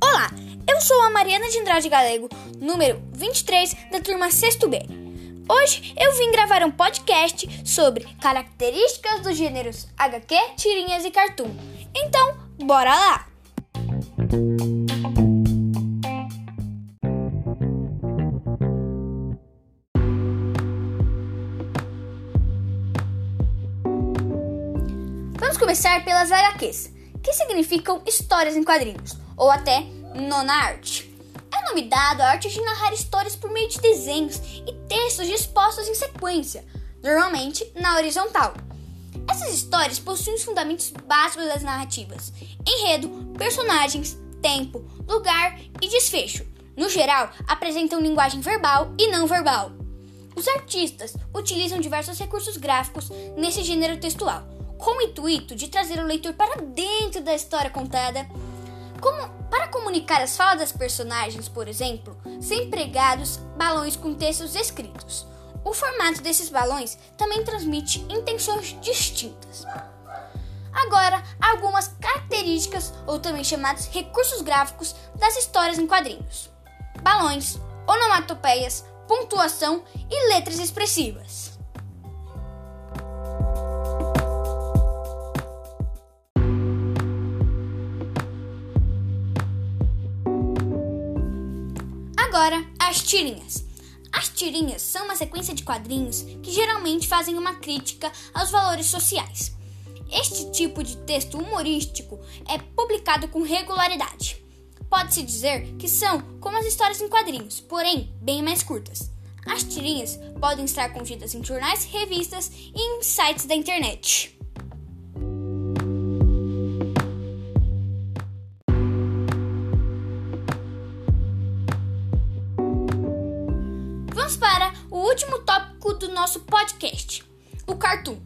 Olá, eu sou a Mariana de Andrade Galego, número 23 da turma 6 B. Hoje eu vim gravar um podcast sobre características dos gêneros HQ, tirinhas e cartoon. Então, bora lá! Vamos começar pelas HQs, que significam histórias em quadrinhos, ou até nona arte. É nome dado à arte de narrar histórias por meio de desenhos e textos dispostos em sequência, normalmente na horizontal. Essas histórias possuem os fundamentos básicos das narrativas: enredo, personagens, tempo, lugar e desfecho. No geral, apresentam linguagem verbal e não verbal. Os artistas utilizam diversos recursos gráficos nesse gênero textual com o intuito de trazer o leitor para dentro da história contada. Como, para comunicar as falas das personagens, por exemplo, são empregados balões com textos escritos. O formato desses balões também transmite intenções distintas. Agora, algumas características, ou também chamados recursos gráficos, das histórias em quadrinhos: balões, onomatopeias, pontuação e letras expressivas. Agora, as tirinhas. As tirinhas são uma sequência de quadrinhos que geralmente fazem uma crítica aos valores sociais. Este tipo de texto humorístico é publicado com regularidade. Pode-se dizer que são como as histórias em quadrinhos, porém bem mais curtas. As tirinhas podem estar contidas em jornais, revistas e em sites da internet. Vamos para o último tópico do nosso podcast: o cartoon.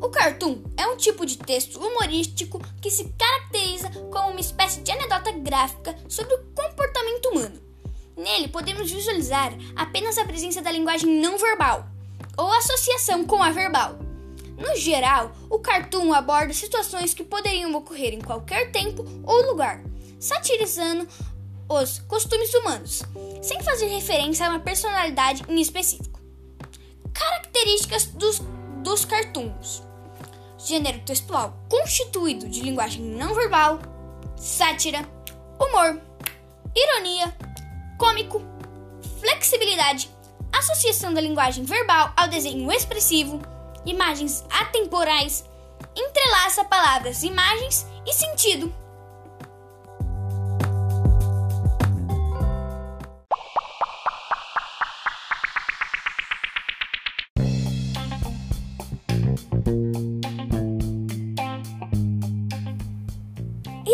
O cartoon é um tipo de texto humorístico que se caracteriza como uma espécie de anedota gráfica sobre o comportamento humano. Nele podemos visualizar apenas a presença da linguagem não verbal ou associação com a verbal. No geral, o cartoon aborda situações que poderiam ocorrer em qualquer tempo ou lugar, satirizando os costumes humanos, sem fazer referência a uma personalidade em específico. Características dos, dos cartoons: gênero textual constituído de linguagem não verbal, sátira, humor, ironia, cômico, flexibilidade, associação da linguagem verbal ao desenho expressivo, imagens atemporais, entrelaça palavras, imagens e sentido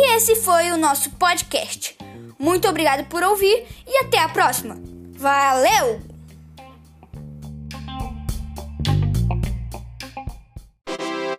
E esse foi o nosso podcast. Muito obrigado por ouvir e até a próxima. Valeu!